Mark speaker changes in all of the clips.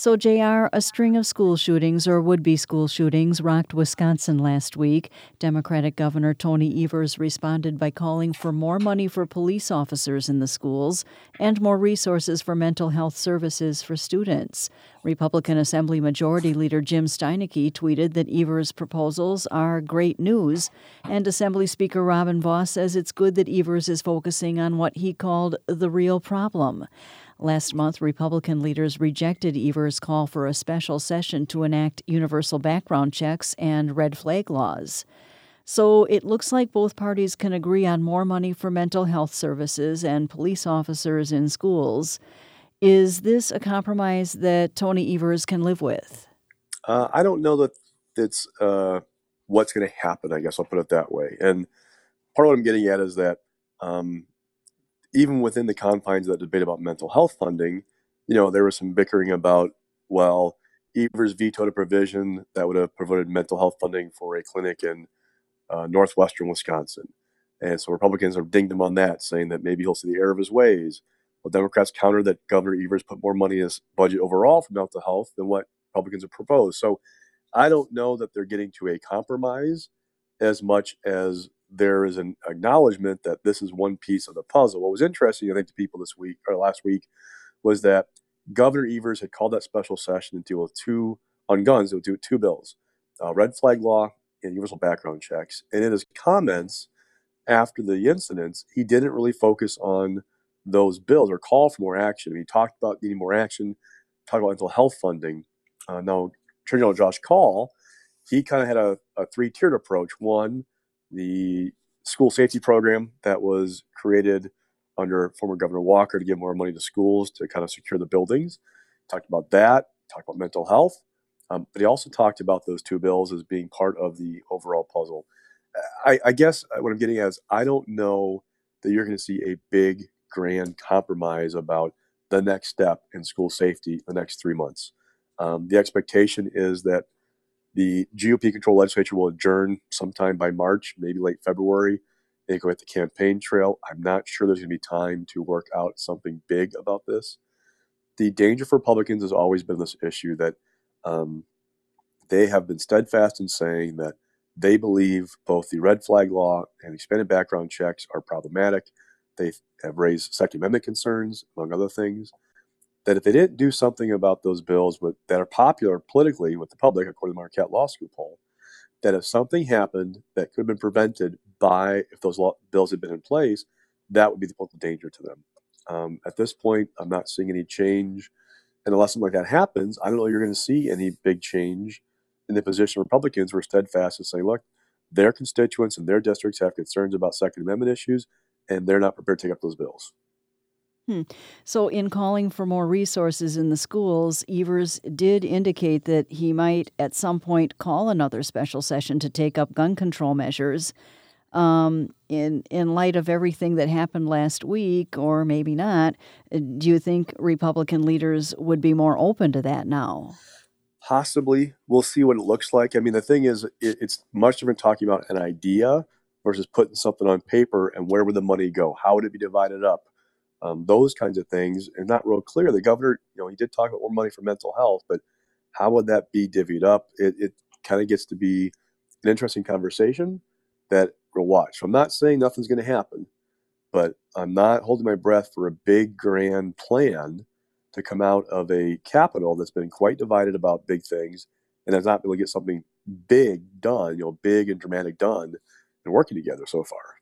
Speaker 1: So, JR, a string of school shootings or would be school shootings rocked Wisconsin last week. Democratic Governor Tony Evers responded by calling for more money for police officers in the schools and more resources for mental health services for students. Republican Assembly Majority Leader Jim Steineke tweeted that Evers' proposals are great news, and Assembly Speaker Robin Vos says it's good that Evers is focusing on what he called the real problem. Last month, Republican leaders rejected Evers' call for a special session to enact universal background checks and red flag laws. So it looks like both parties can agree on more money for mental health services and police officers in schools. Is this a compromise that Tony Evers can live with?
Speaker 2: Uh, I don't know that it's uh, what's going to happen. I guess I'll put it that way. And part of what I'm getting at is that um, even within the confines of that debate about mental health funding, you know, there was some bickering about, well, Evers vetoed a provision that would have provided mental health funding for a clinic in uh, northwestern Wisconsin. And so Republicans have dinged him on that, saying that maybe he'll see the error of his ways. Well, Democrats countered that Governor Evers put more money in his budget overall for mental health than what Republicans have proposed. So I don't know that they're getting to a compromise as much as there is an acknowledgement that this is one piece of the puzzle. What was interesting, I think, to people this week or last week was that Governor Evers had called that special session to deal with two on guns, to deal with two bills, uh, red flag law and universal background checks. And in his comments after the incidents, he didn't really focus on those bills or call for more action. I mean, he talked about needing more action, talked about mental health funding. Uh, now, Attorney General Josh Kaul, he kind of had a, a three tiered approach. One, the school safety program that was created under former Governor Walker to give more money to schools to kind of secure the buildings. Talked about that, talked about mental health, um, but he also talked about those two bills as being part of the overall puzzle. I, I guess what I'm getting at is I don't know that you're going to see a big, grand compromise about the next step in school safety the next three months. Um, the expectation is that the GOP controlled legislature will adjourn sometime by March, maybe late February. They go at the campaign trail. I'm not sure there's going to be time to work out something big about this. The danger for Republicans has always been this issue that um, they have been steadfast in saying that they believe both the red flag law and expanded background checks are problematic. They have raised Second Amendment concerns, among other things that if they didn't do something about those bills with, that are popular politically with the public, according to the Marquette Law School poll, that if something happened that could have been prevented by if those law, bills had been in place, that would be the potential danger to them. Um, at this point, I'm not seeing any change. And unless something like that happens, I don't know you're going to see any big change in the position of Republicans were steadfast and saying, look, their constituents and their districts have concerns about Second Amendment issues, and they're not prepared to take up those bills.
Speaker 1: Hmm. So, in calling for more resources in the schools, Evers did indicate that he might at some point call another special session to take up gun control measures. Um, in in light of everything that happened last week, or maybe not, do you think Republican leaders would be more open to that now?
Speaker 2: Possibly. We'll see what it looks like. I mean, the thing is, it, it's much different talking about an idea versus putting something on paper and where would the money go? How would it be divided up? Um, those kinds of things are not real clear. The governor, you know, he did talk about more money for mental health, but how would that be divvied up? It, it kind of gets to be an interesting conversation that we'll watch. So I'm not saying nothing's going to happen, but I'm not holding my breath for a big grand plan to come out of a capital that's been quite divided about big things and has not been able to get something big done, you know, big and dramatic done and working together so far.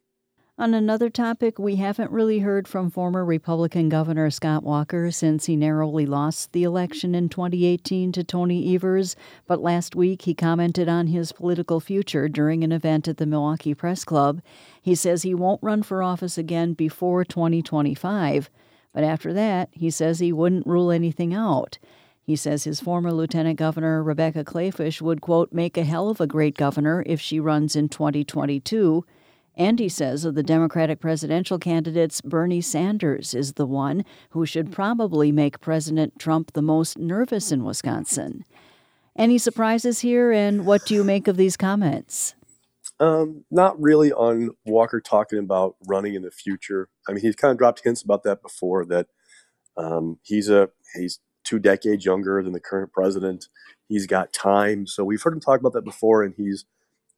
Speaker 1: On another topic, we haven't really heard from former Republican Governor Scott Walker since he narrowly lost the election in 2018 to Tony Evers, but last week he commented on his political future during an event at the Milwaukee Press Club. He says he won't run for office again before 2025, but after that, he says he wouldn't rule anything out. He says his former Lieutenant Governor Rebecca Kleefisch would, quote, make a hell of a great governor if she runs in 2022. And he says of the Democratic presidential candidates, Bernie Sanders is the one who should probably make President Trump the most nervous in Wisconsin. Any surprises here, and what do you make of these comments?
Speaker 2: Um, not really on Walker talking about running in the future. I mean, he's kind of dropped hints about that before. That um, he's a he's two decades younger than the current president. He's got time. So we've heard him talk about that before, and he's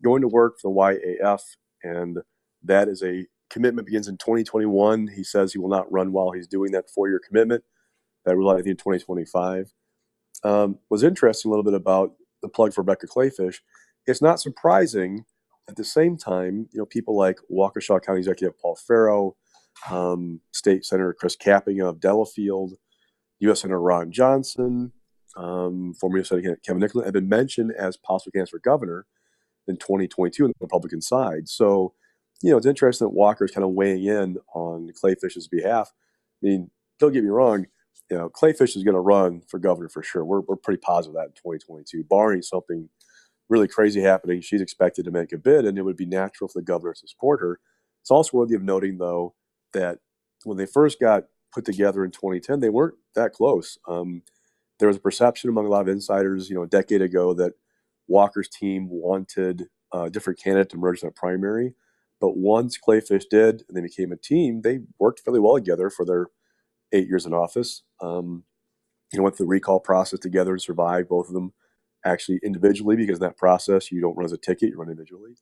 Speaker 2: going to work for the YAF, and that is a commitment begins in 2021. He says he will not run while he's doing that four-year commitment. That will, I think, in 2025. Um, was interesting a little bit about the plug for Rebecca Kleefisch. It's not surprising. At the same time, you know, people like Waukesha County Executive Paul Farrow, um, State Senator Chris Kapenga of Delafield, U.S. Senator Ron Johnson, um, former U.S. Senator Kevin Nicholson have been mentioned as possible candidates for governor in 2022 on the Republican side. So, you know, it's interesting that Walker is kind of weighing in on Kleefisch's behalf. I mean, don't get me wrong, you know, Kleefisch is going to run for governor for sure. We're, we're pretty positive that in 2022, barring something really crazy happening. She's expected to make a bid, and it would be natural for the governor to support her. It's also worthy of noting, though, that when they first got put together in 2010, they weren't that close. Um, there was a perception among a lot of insiders, you know, a decade ago that Walker's team wanted a different candidate to merge in a primary. But once Kleefisch did and they became a team, they worked fairly well together for their eight years in office. Um, you know, went through the recall process together and survived both of them actually individually because in that process you don't run as a ticket, you run individually.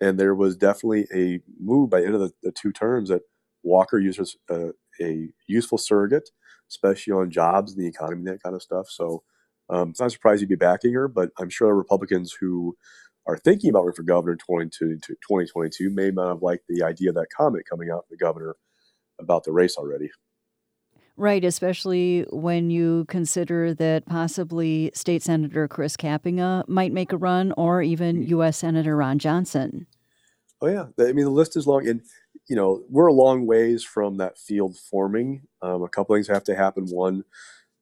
Speaker 2: And there was definitely a move by the end of the, the two terms that Walker uses a, a, useful surrogate, especially on jobs and the economy and that kind of stuff. So um, it's not surprised you'd be backing her, but I'm sure the Republicans who are thinking about running for governor in 2022 may not have liked the idea of that comment coming out from the governor about the race already.
Speaker 1: Right, especially when you consider that possibly State Senator Chris Kapenga might make a run, or even U.S. Mm-hmm. Senator Ron Johnson.
Speaker 2: Oh yeah, I mean the list is long, and you know we're a long ways from that field forming. Um, a couple things have to happen. One,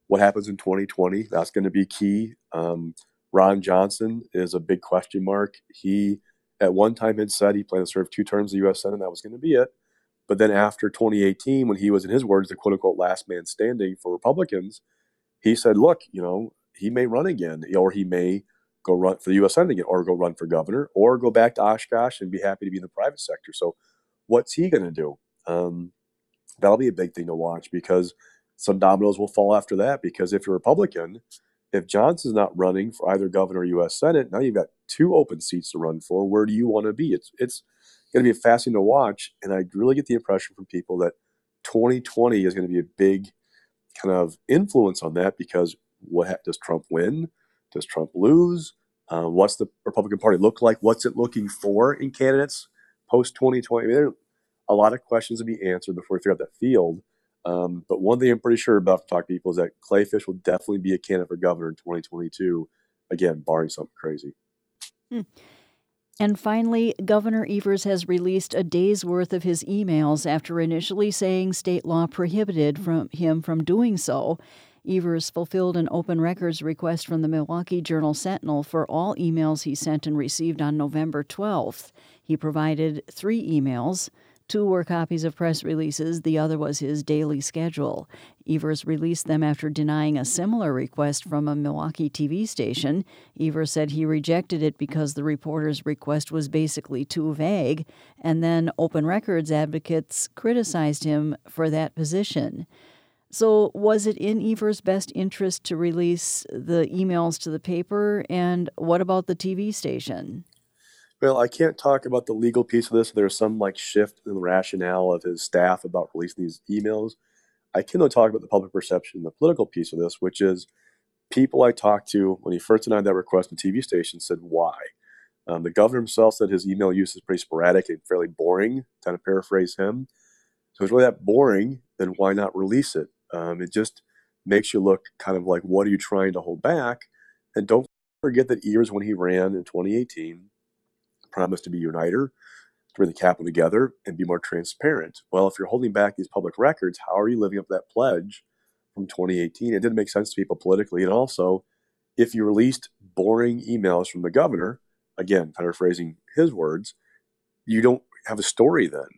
Speaker 2: what happens in 2020? That's going to be key. Um, Ron Johnson is a big question mark. He at one time had said he planned to serve two terms of the U.S. Senate. And that was going to be it. But then after 2018, when he was, in his words, the quote unquote last man standing for Republicans, he said, look, you know, he may run again, or he may go run for the U.S. Senate again, or go run for governor, or go back to Oshkosh and be happy to be in the private sector. So, what's he going to do? Um, that'll be a big thing to watch because some dominoes will fall after that. Because if you're Republican, if Johnson's not running for either governor or U.S. Senate, now you've got two open seats to run for. Where do you want to be? It's it's going to be fascinating to watch. And I really get the impression from people that 2020 is going to be a big kind of influence on that because what does Trump win? Does Trump lose? Uh, what's the Republican Party look like? What's it looking for in candidates post 2020? I mean, there are a lot of questions to be answered before we figure out that field. Um, but one thing I'm pretty sure about to talk to people is that Kleefisch will definitely be a candidate for governor in 2022. Again, barring something crazy.
Speaker 1: Hmm. And finally, Governor Evers has released a day's worth of his emails after initially saying state law prohibited from him from doing so. Evers fulfilled an open records request from the Milwaukee Journal Sentinel for all emails he sent and received on November 12th. He provided three emails Two were copies of press releases, the other was his daily schedule. Evers released them after denying a similar request from a Milwaukee TV station. Evers said he rejected it because the reporter's request was basically too vague, and then Open Records advocates criticized him for that position. So, was it in Evers' best interest to release the emails to the paper? And what about the TV station?
Speaker 2: Well, I can't talk about the legal piece of this. There's some like shift in the rationale of his staff about releasing these emails. I can though talk about the public perception, the political piece of this, which is people I talked to when he first denied that request, the TV station said why. Um, the governor himself said his email use is pretty sporadic and fairly boring. Kind of paraphrase him. So it's really that boring. Then why not release it? Um, it just makes you look kind of like what are you trying to hold back? And don't forget that Evers when he ran in 2018 promised to be uniter, to bring the capital together and be more transparent. Well, if you're holding back these public records, how are you living up to that pledge from 2018? It didn't make sense to people politically. And also, if you released boring emails from the governor, again, paraphrasing his words, you don't have a story then.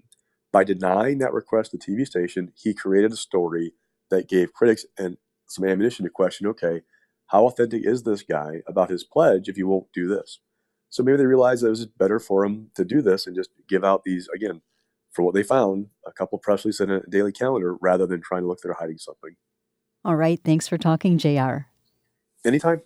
Speaker 2: By denying that request to the TV station, he created a story that gave critics and some ammunition to question okay, how authentic is this guy about his pledge if you won't do this? So maybe they realized that it was better for them to do this and just give out these again, for what they found, a couple press releases and a daily calendar rather than trying to look they're hiding something.
Speaker 1: All right. Thanks for talking, JR.
Speaker 2: Anytime.